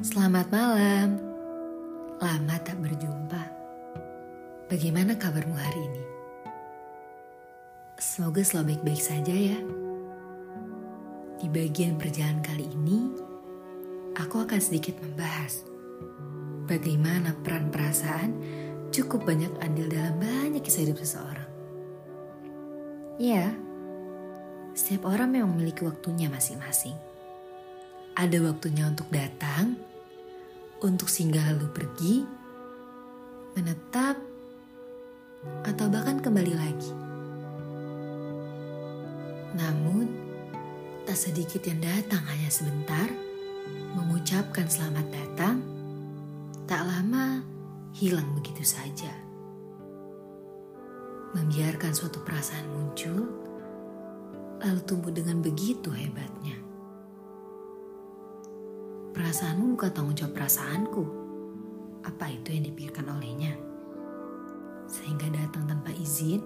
Selamat malam. Lama tak berjumpa. Bagaimana kabarmu hari ini? Semoga selalu baik-baik saja ya. Di bagian perjalanan kali ini, aku akan sedikit membahas bagaimana peran perasaan cukup banyak andil dalam banyak kisah hidup seseorang. Ya, setiap orang memang memiliki waktunya masing-masing. Ada waktunya untuk datang, untuk singgah lalu pergi, menetap, atau bahkan kembali lagi. Namun, tak sedikit yang datang hanya sebentar, mengucapkan selamat datang, tak lama hilang begitu saja. Membiarkan suatu perasaan muncul, lalu tumbuh dengan begitu hebatnya. Perasaanmu bukan tanggung jawab perasaanku. Apa itu yang dipikirkan olehnya? Sehingga datang tanpa izin,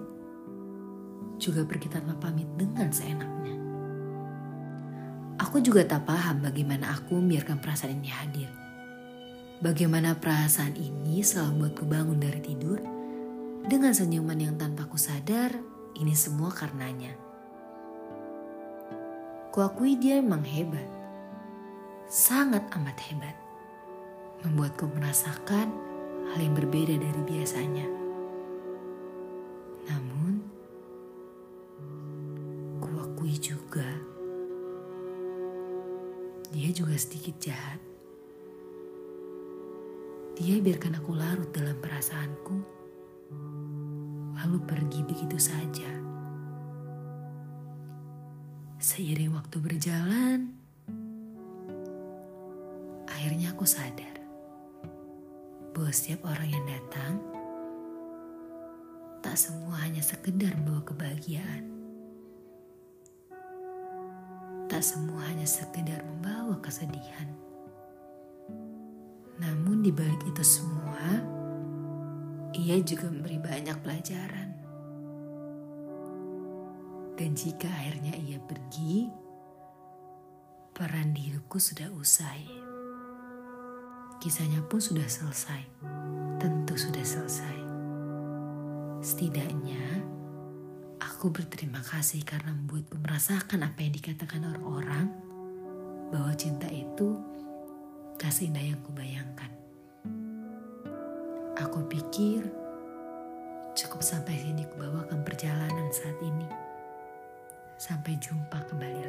juga pergi tanpa pamit dengan seenaknya. Aku juga tak paham bagaimana aku membiarkan perasaan ini hadir. Bagaimana perasaan ini selalu membuatku bangun dari tidur dengan senyuman yang tanpa ku sadar ini semua karenanya. Kuakui dia memang hebat sangat amat hebat. Membuatku merasakan hal yang berbeda dari biasanya. Namun, kuakui juga dia juga sedikit jahat. Dia biarkan aku larut dalam perasaanku, lalu pergi begitu saja. Seiring waktu berjalan, aku sadar bahwa setiap orang yang datang tak semua hanya sekedar membawa kebahagiaan. Tak semua hanya sekedar membawa kesedihan. Namun di balik itu semua, ia juga memberi banyak pelajaran. Dan jika akhirnya ia pergi, peran diriku sudah usai. Kisahnya pun sudah selesai. Tentu sudah selesai. Setidaknya, aku berterima kasih karena membuatku merasakan apa yang dikatakan orang-orang bahwa cinta itu kasih indah yang kubayangkan. Aku pikir cukup sampai sini kubawakan perjalanan saat ini. Sampai jumpa kembali.